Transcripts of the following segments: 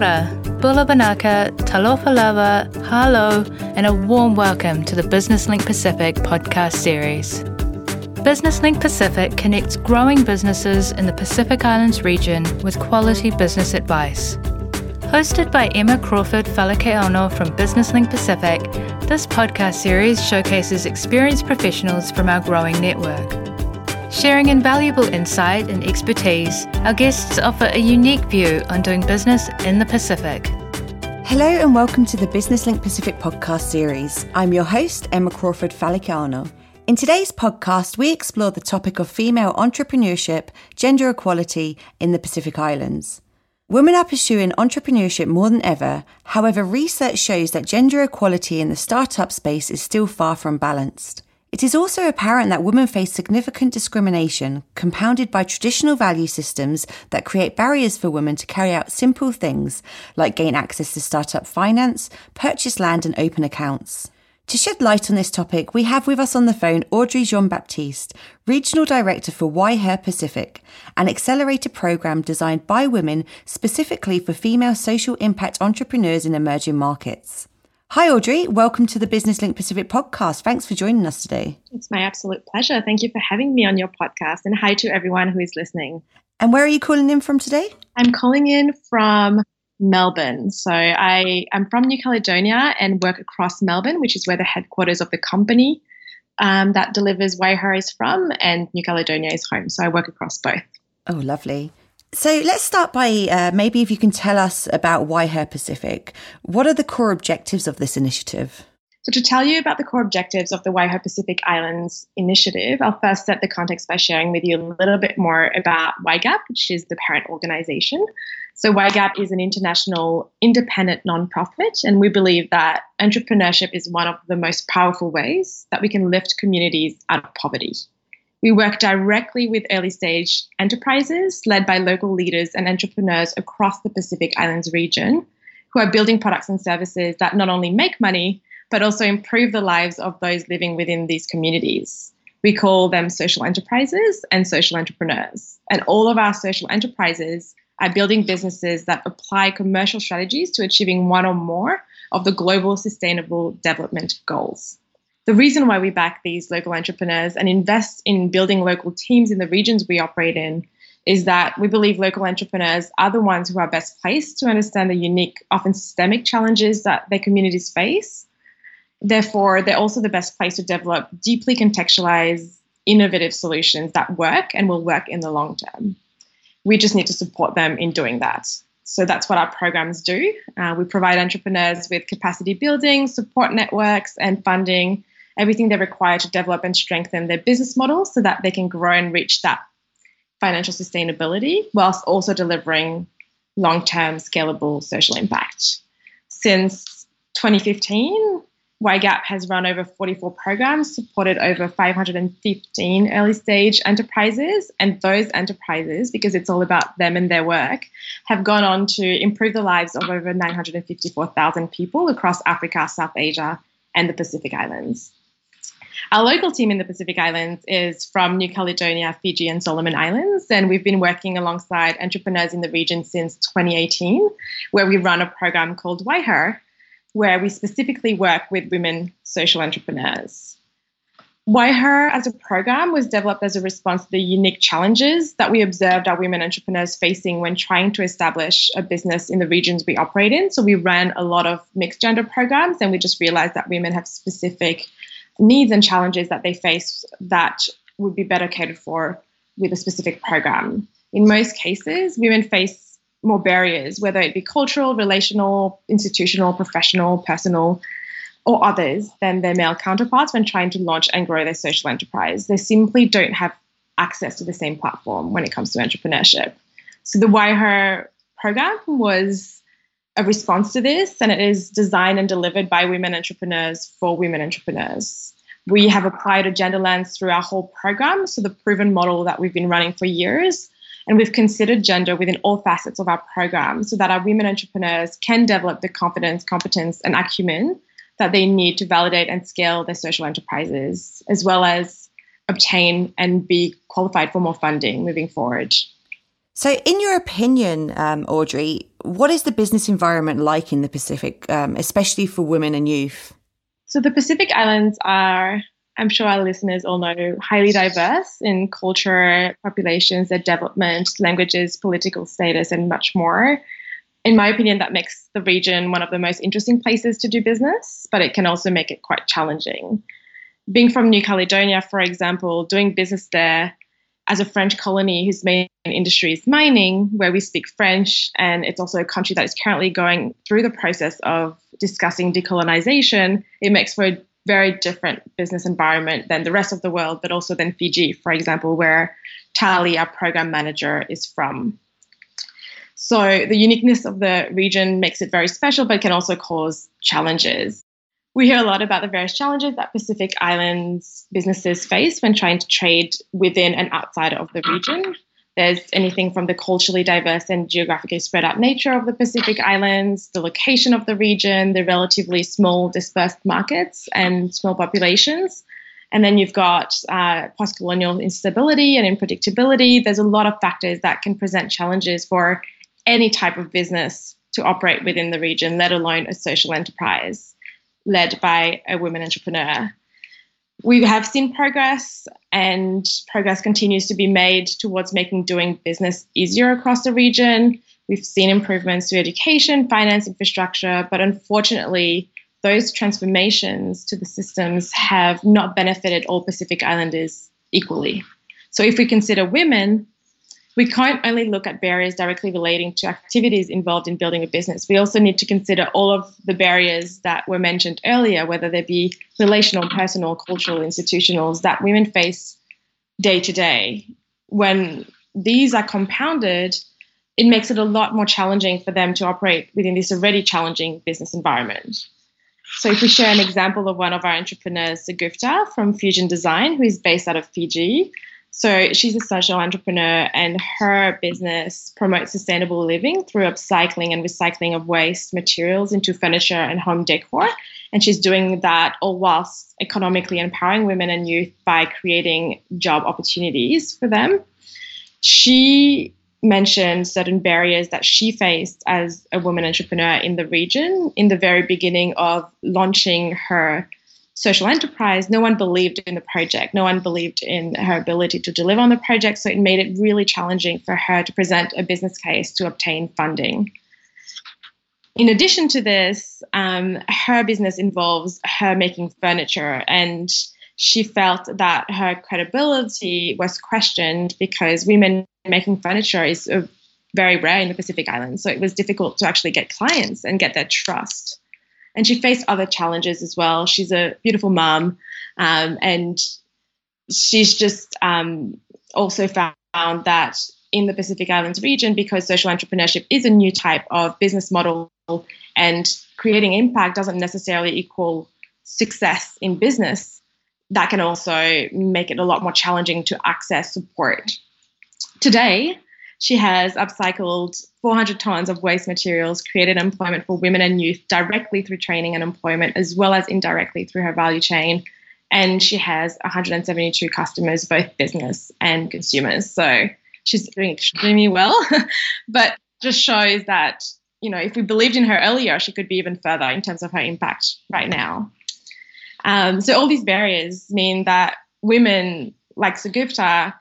ora, bula vinaka, talofa lava, halo, and a warm welcome to the Business Link Pacific podcast series. Business Link Pacific connects growing businesses in the Pacific Islands region with quality business advice. Hosted by Emma Crawford Falakeono from Business Link Pacific, this podcast series showcases experienced professionals from our growing network. Sharing invaluable insight and expertise, our guests offer a unique view on doing business in the Pacific. Hello and welcome to the Business Link Pacific podcast series. I'm your host, Emma Crawford Falakiano. In today's podcast, we explore the topic of female entrepreneurship, gender equality in the Pacific Islands. Women are pursuing entrepreneurship more than ever. However, research shows that gender equality in the startup space is still far from balanced. It is also apparent that women face significant discrimination, compounded by traditional value systems that create barriers for women to carry out simple things like gain access to startup finance, purchase land, and open accounts. To shed light on this topic, we have with us on the phone Audrey Jean Baptiste, Regional Director for Why Her Pacific, an accelerator program designed by women specifically for female social impact entrepreneurs in emerging markets. Hi, Audrey. Welcome to the Business Link Pacific podcast. Thanks for joining us today. It's my absolute pleasure. Thank you for having me on your podcast. And hi to everyone who is listening. And where are you calling in from today? I'm calling in from Melbourne. So I am from New Caledonia and work across Melbourne, which is where the headquarters of the company um, that delivers Why Her is from, and New Caledonia is home. So I work across both. Oh, lovely. So let's start by uh, maybe if you can tell us about Why Her Pacific. What are the core objectives of this initiative? So, to tell you about the core objectives of the Why Her Pacific Islands initiative, I'll first set the context by sharing with you a little bit more about YGAP, which is the parent organization. So, YGAP is an international independent nonprofit, and we believe that entrepreneurship is one of the most powerful ways that we can lift communities out of poverty. We work directly with early stage enterprises led by local leaders and entrepreneurs across the Pacific Islands region who are building products and services that not only make money, but also improve the lives of those living within these communities. We call them social enterprises and social entrepreneurs. And all of our social enterprises are building businesses that apply commercial strategies to achieving one or more of the global sustainable development goals. The reason why we back these local entrepreneurs and invest in building local teams in the regions we operate in is that we believe local entrepreneurs are the ones who are best placed to understand the unique, often systemic challenges that their communities face. Therefore, they're also the best place to develop deeply contextualized, innovative solutions that work and will work in the long term. We just need to support them in doing that. So that's what our programs do. Uh, we provide entrepreneurs with capacity building, support networks, and funding everything they require to develop and strengthen their business model so that they can grow and reach that financial sustainability whilst also delivering long term scalable social impact. Since 2015, YGAP has run over 44 programs, supported over 515 early stage enterprises. And those enterprises, because it's all about them and their work, have gone on to improve the lives of over 954,000 people across Africa, South Asia, and the Pacific Islands. Our local team in the Pacific Islands is from New Caledonia, Fiji, and Solomon Islands. And we've been working alongside entrepreneurs in the region since 2018, where we run a program called Why Her, where we specifically work with women social entrepreneurs. Why Her as a program was developed as a response to the unique challenges that we observed our women entrepreneurs facing when trying to establish a business in the regions we operate in. So we ran a lot of mixed gender programs and we just realized that women have specific needs and challenges that they face that would be better catered for with a specific program. In most cases, women face more barriers, whether it be cultural, relational, institutional, professional, personal, or others than their male counterparts when trying to launch and grow their social enterprise. They simply don't have access to the same platform when it comes to entrepreneurship. So the Why Her program was a response to this, and it is designed and delivered by women entrepreneurs for women entrepreneurs. We have applied a gender lens through our whole program, so the proven model that we've been running for years. And we've considered gender within all facets of our program so that our women entrepreneurs can develop the confidence, competence, and acumen that they need to validate and scale their social enterprises, as well as obtain and be qualified for more funding moving forward. So, in your opinion, um, Audrey, what is the business environment like in the Pacific, um, especially for women and youth? So the Pacific Islands are, I'm sure our listeners all know, highly diverse in culture, populations, their development, languages, political status, and much more. In my opinion, that makes the region one of the most interesting places to do business, but it can also make it quite challenging. Being from New Caledonia, for example, doing business there as a French colony whose main industry is mining, where we speak French, and it's also a country that is currently going through the process of discussing decolonization, it makes for a very different business environment than the rest of the world, but also than Fiji, for example, where Tali, our program manager, is from. So the uniqueness of the region makes it very special, but can also cause challenges. We hear a lot about the various challenges that Pacific Islands businesses face when trying to trade within and outside of the region. There's anything from the culturally diverse and geographically spread out nature of the Pacific Islands, the location of the region, the relatively small dispersed markets and small populations. And then you've got uh, post colonial instability and unpredictability. There's a lot of factors that can present challenges for any type of business to operate within the region, let alone a social enterprise led by a women entrepreneur. We have seen progress, and progress continues to be made towards making doing business easier across the region. We've seen improvements to education, finance, infrastructure, but unfortunately, those transformations to the systems have not benefited all Pacific Islanders equally. So, if we consider women, we can't only look at barriers directly relating to activities involved in building a business. We also need to consider all of the barriers that were mentioned earlier, whether they be relational, personal, cultural, institutional, that women face day to day. When these are compounded, it makes it a lot more challenging for them to operate within this already challenging business environment. So, if we share an example of one of our entrepreneurs, Sagufta from Fusion Design, who is based out of Fiji, so she's a social entrepreneur, and her business promotes sustainable living through upcycling and recycling of waste materials into furniture and home decor. And she's doing that all whilst economically empowering women and youth by creating job opportunities for them. She mentioned certain barriers that she faced as a woman entrepreneur in the region in the very beginning of launching her social enterprise, no one believed in the project. No one believed in her ability to deliver on the project. So it made it really challenging for her to present a business case to obtain funding. In addition to this, um, her business involves her making furniture, and she felt that her credibility was questioned because women making furniture is very rare in the Pacific Islands. So it was difficult to actually get clients and get their trust and she faced other challenges as well. She's a beautiful mom, um, and she's just um, also found that in the Pacific Islands region, because social entrepreneurship is a new type of business model, and creating impact doesn't necessarily equal success in business. That can also make it a lot more challenging to access support. Today, she has upcycled 400 tons of waste materials, created employment for women and youth directly through training and employment, as well as indirectly through her value chain. And she has 172 customers, both business and consumers. So she's doing extremely well, but just shows that, you know, if we believed in her earlier, she could be even further in terms of her impact right now. Um, so all these barriers mean that women like Sagufta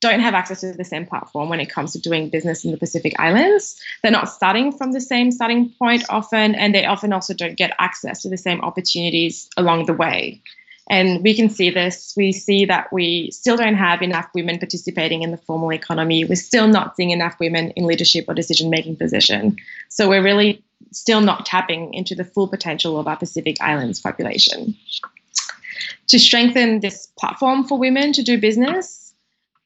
don't have access to the same platform when it comes to doing business in the Pacific Islands. They're not starting from the same starting point often, and they often also don't get access to the same opportunities along the way. And we can see this. We see that we still don't have enough women participating in the formal economy. We're still not seeing enough women in leadership or decision making position. So we're really still not tapping into the full potential of our Pacific Islands population. To strengthen this platform for women to do business,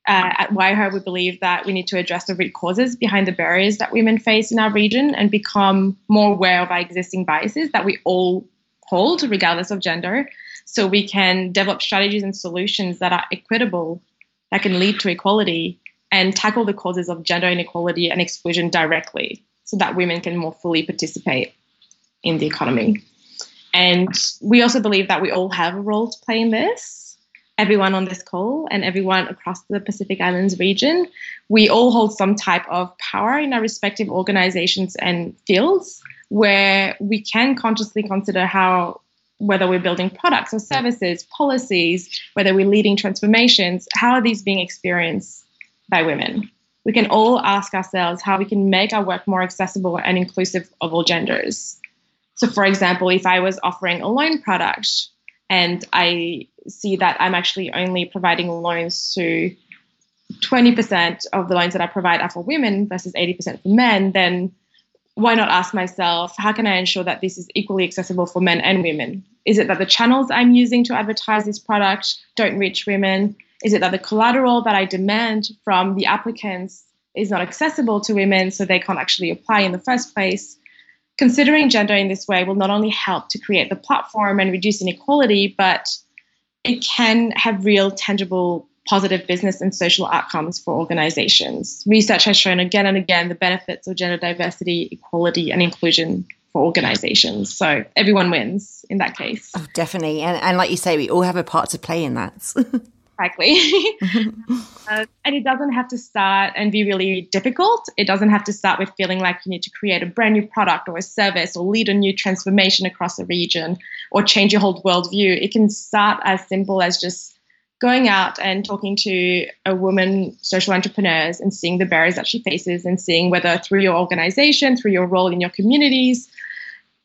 uh, at Why Her, we believe that we need to address the root causes behind the barriers that women face in our region and become more aware of our existing biases that we all hold, regardless of gender, so we can develop strategies and solutions that are equitable, that can lead to equality, and tackle the causes of gender inequality and exclusion directly, so that women can more fully participate in the economy. And we also believe that we all have a role to play in this everyone on this call and everyone across the Pacific Islands region, we all hold some type of power in our respective organizations and fields where we can consciously consider how whether we're building products or services, policies, whether we're leading transformations, how are these being experienced by women? We can all ask ourselves how we can make our work more accessible and inclusive of all genders. So, for example, if I was offering a loan product and I see that I'm actually only providing loans to 20% of the loans that I provide are for women versus 80% for men, then why not ask myself, how can I ensure that this is equally accessible for men and women? Is it that the channels I'm using to advertise this product don't reach women? Is it that the collateral that I demand from the applicants is not accessible to women so they can't actually apply in the first place? Considering gender in this way will not only help to create the platform and reduce inequality, but it can have real, tangible positive business and social outcomes for organizations. Research has shown again and again the benefits of gender diversity, equality, and inclusion for organizations. So everyone wins in that case. Oh, definitely. And, and like you say, we all have a part to play in that. exactly. uh, and it doesn't have to start and be really difficult. It doesn't have to start with feeling like you need to create a brand new product or a service or lead a new transformation across a region or change your whole worldview. It can start as simple as just going out and talking to a woman social entrepreneurs and seeing the barriers that she faces and seeing whether through your organization, through your role in your communities,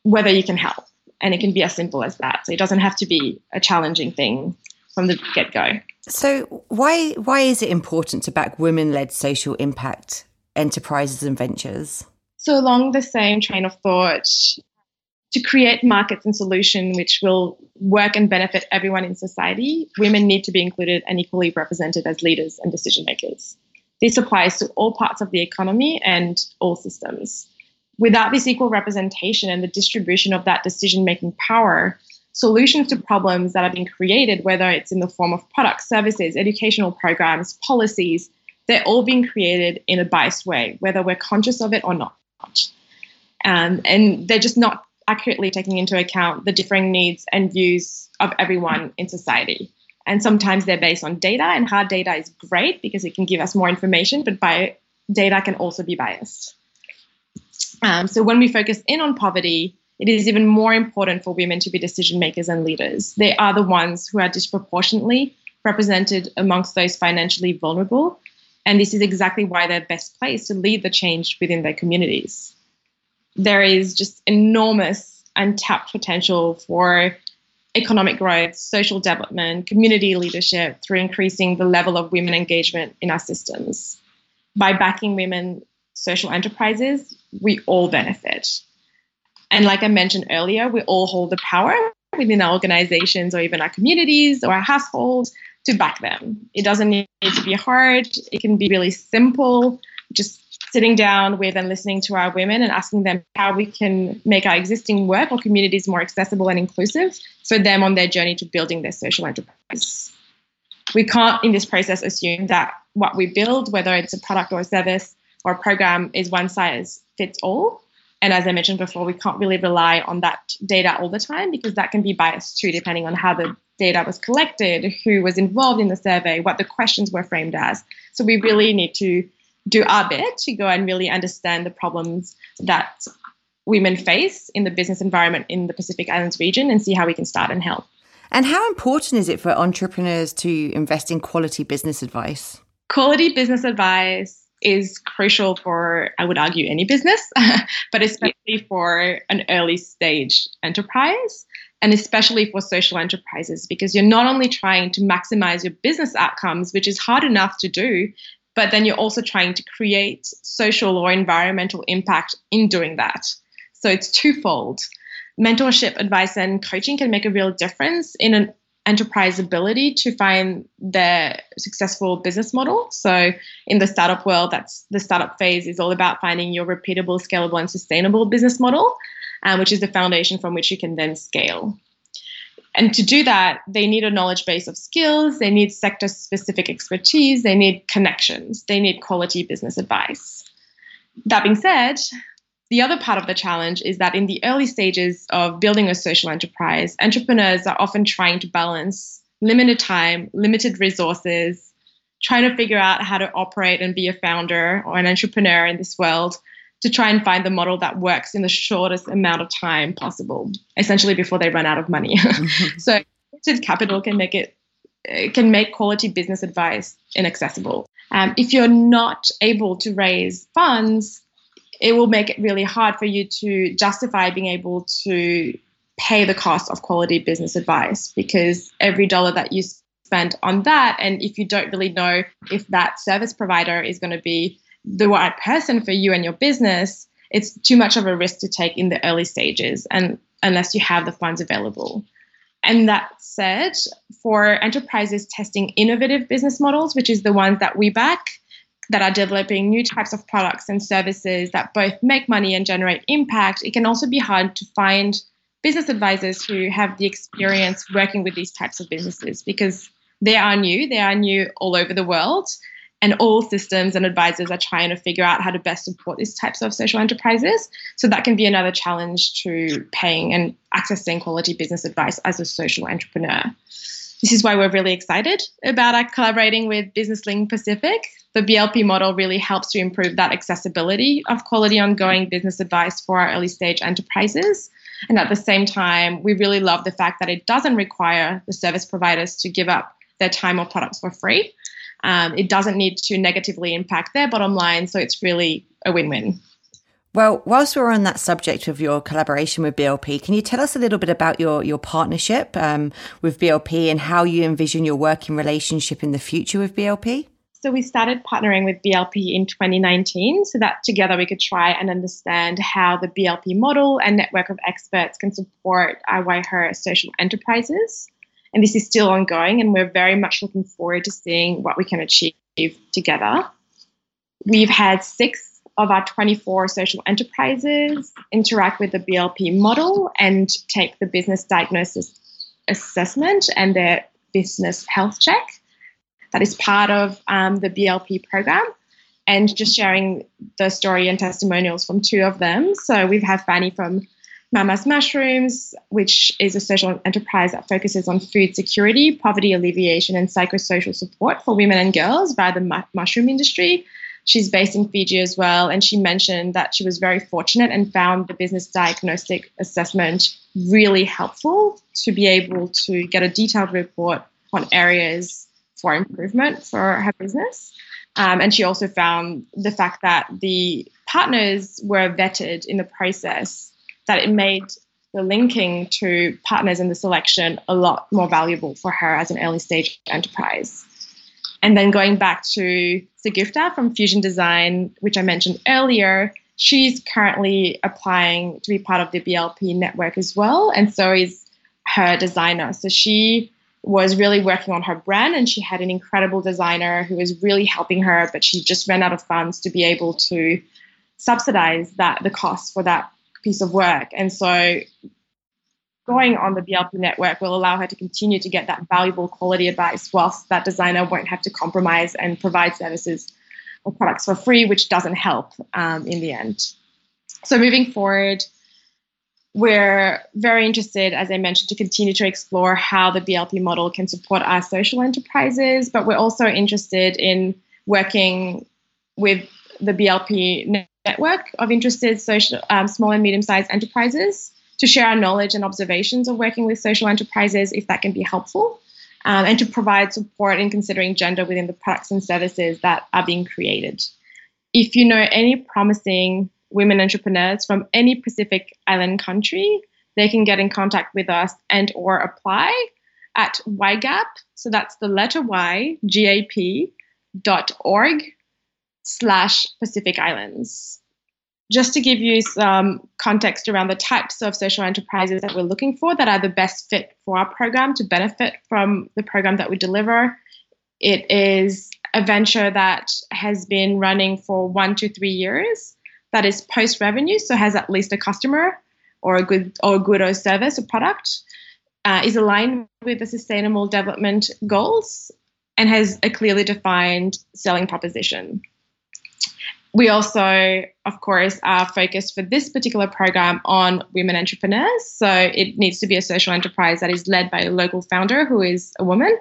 whether you can help. And it can be as simple as that. So it doesn't have to be a challenging thing from the get go. So why why is it important to back women led social impact enterprises and ventures? So along the same train of thought, to create markets and solutions which will work and benefit everyone in society, women need to be included and equally represented as leaders and decision makers. This applies to all parts of the economy and all systems. Without this equal representation and the distribution of that decision making power, solutions to problems that are being created, whether it's in the form of products, services, educational programs, policies, they're all being created in a biased way, whether we're conscious of it or not. Um, and they're just not accurately taking into account the differing needs and views of everyone in society. And sometimes they're based on data, and hard data is great because it can give us more information, but by data can also be biased. Um, so when we focus in on poverty, it is even more important for women to be decision makers and leaders. They are the ones who are disproportionately represented amongst those financially vulnerable. And this is exactly why they're best placed to lead the change within their communities there is just enormous untapped potential for economic growth, social development, community leadership through increasing the level of women engagement in our systems. By backing women social enterprises, we all benefit. And like I mentioned earlier, we all hold the power within our organizations or even our communities or our households to back them. It doesn't need to be hard, it can be really simple. Just sitting down with and listening to our women and asking them how we can make our existing work or communities more accessible and inclusive for them on their journey to building their social enterprise. We can't, in this process, assume that what we build, whether it's a product or a service or a program, is one size fits all. And as I mentioned before, we can't really rely on that data all the time because that can be biased too, depending on how the data was collected, who was involved in the survey, what the questions were framed as. So we really need to do our bit to go and really understand the problems that women face in the business environment in the Pacific Islands region and see how we can start and help. And how important is it for entrepreneurs to invest in quality business advice? Quality business advice is crucial for, I would argue, any business, but especially for an early stage enterprise and especially for social enterprises because you're not only trying to maximize your business outcomes, which is hard enough to do, but then you're also trying to create social or environmental impact in doing that. So it's twofold. Mentorship, advice, and coaching can make a real difference in an enterprise ability to find their successful business model. So in the startup world, that's the startup phase is all about finding your repeatable, scalable, and sustainable business model, um, which is the foundation from which you can then scale. And to do that, they need a knowledge base of skills, they need sector specific expertise, they need connections, they need quality business advice. That being said, the other part of the challenge is that in the early stages of building a social enterprise, entrepreneurs are often trying to balance limited time, limited resources, trying to figure out how to operate and be a founder or an entrepreneur in this world to try and find the model that works in the shortest amount of time possible, essentially before they run out of money. So limited capital can make it can make quality business advice inaccessible. Um, if you're not able to raise funds, it will make it really hard for you to justify being able to pay the cost of quality business advice because every dollar that you spend on that, and if you don't really know if that service provider is going to be the right person for you and your business, it's too much of a risk to take in the early stages and unless you have the funds available. And that said, for enterprises testing innovative business models, which is the ones that we back, that are developing new types of products and services that both make money and generate impact, it can also be hard to find business advisors who have the experience working with these types of businesses because they are new, they are new all over the world and all systems and advisors are trying to figure out how to best support these types of social enterprises. So that can be another challenge to paying and accessing quality business advice as a social entrepreneur. This is why we're really excited about our collaborating with Business Link Pacific. The BLP model really helps to improve that accessibility of quality ongoing business advice for our early stage enterprises. And at the same time, we really love the fact that it doesn't require the service providers to give up their time or products for free. Um, it doesn't need to negatively impact their bottom line. So it's really a win win. Well, whilst we're on that subject of your collaboration with BLP, can you tell us a little bit about your, your partnership um, with BLP and how you envision your working relationship in the future with BLP? So we started partnering with BLP in 2019 so that together we could try and understand how the BLP model and network of experts can support Why Her social enterprises. And this is still ongoing, and we're very much looking forward to seeing what we can achieve together. We've had six of our 24 social enterprises interact with the BLP model and take the business diagnosis assessment and their business health check. That is part of um, the BLP program. And just sharing the story and testimonials from two of them. So we've had Fanny from Mama's Mushrooms, which is a social enterprise that focuses on food security, poverty alleviation, and psychosocial support for women and girls via the mu- mushroom industry. She's based in Fiji as well, and she mentioned that she was very fortunate and found the business diagnostic assessment really helpful to be able to get a detailed report on areas for improvement for her business. Um, and she also found the fact that the partners were vetted in the process that it made the linking to partners in the selection a lot more valuable for her as an early stage enterprise. And then going back to Sagufta from Fusion Design, which I mentioned earlier, she's currently applying to be part of the BLP network as well. And so is her designer. So she was really working on her brand and she had an incredible designer who was really helping her, but she just ran out of funds to be able to subsidize that the cost for that piece of work. And so going on the BLP network will allow her to continue to get that valuable quality advice whilst that designer won't have to compromise and provide services or products for free, which doesn't help um, in the end. So moving forward, we're very interested, as I mentioned, to continue to explore how the BLP model can support our social enterprises, but we're also interested in working with the BLP network of interested social, um, small and medium sized enterprises to share our knowledge and observations of working with social enterprises if that can be helpful, um, and to provide support in considering gender within the products and services that are being created. If you know any promising women entrepreneurs from any Pacific Island country, they can get in contact with us and or apply at YGAP. So that's the letter Y, G-A-P dot org slash Pacific Islands. Just to give you some context around the types of social enterprises that we're looking for that are the best fit for our program to benefit from the program that we deliver, it is a venture that has been running for one to three years, that is post revenue, so has at least a customer or a good or a good or service or product, uh, is aligned with the sustainable development goals, and has a clearly defined selling proposition we also, of course, are focused for this particular program on women entrepreneurs. So it needs to be a social enterprise that is led by a local founder who is a woman,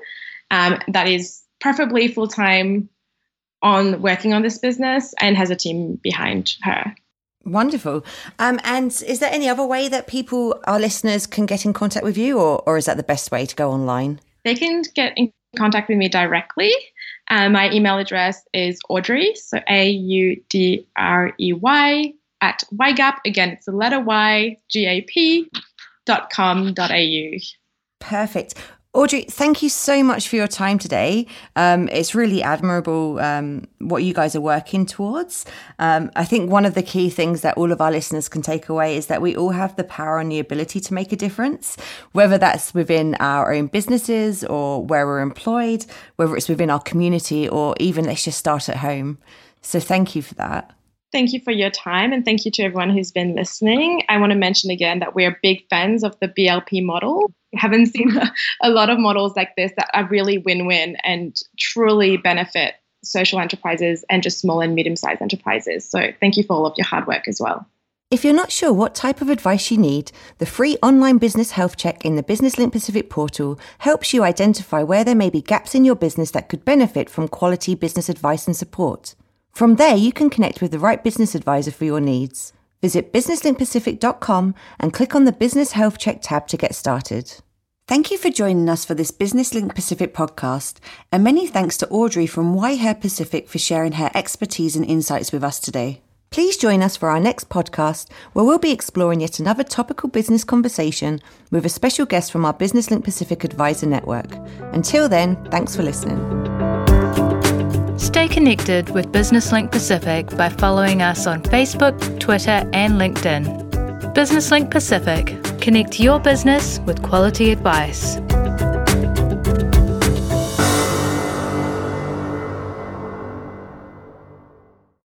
um, that is preferably full time on working on this business and has a team behind her. Wonderful. Um, and is there any other way that people, our listeners, can get in contact with you, or, or is that the best way to go online? They can get in contact with me directly. Uh, my email address is Audrey, so A U D R E Y, at YGAP. Again, it's the letter Y, G A P, dot com dot au. Perfect. Audrey, thank you so much for your time today. Um, it's really admirable um, what you guys are working towards. Um, I think one of the key things that all of our listeners can take away is that we all have the power and the ability to make a difference, whether that's within our own businesses or where we're employed, whether it's within our community or even let's just start at home. So thank you for that. Thank you for your time and thank you to everyone who's been listening. I want to mention again that we're big fans of the BLP model. We haven't seen a lot of models like this that are really win win and truly benefit social enterprises and just small and medium sized enterprises. So thank you for all of your hard work as well. If you're not sure what type of advice you need, the free online business health check in the Business Link Pacific portal helps you identify where there may be gaps in your business that could benefit from quality business advice and support. From there, you can connect with the right business advisor for your needs. Visit businesslinkpacific.com and click on the Business Health Check tab to get started. Thank you for joining us for this Business Link Pacific podcast, and many thanks to Audrey from Why Her Pacific for sharing her expertise and insights with us today. Please join us for our next podcast, where we'll be exploring yet another topical business conversation with a special guest from our Business Link Pacific Advisor Network. Until then, thanks for listening. Stay connected with BusinessLink Pacific by following us on Facebook, Twitter, and LinkedIn. BusinessLink Pacific. Connect your business with quality advice.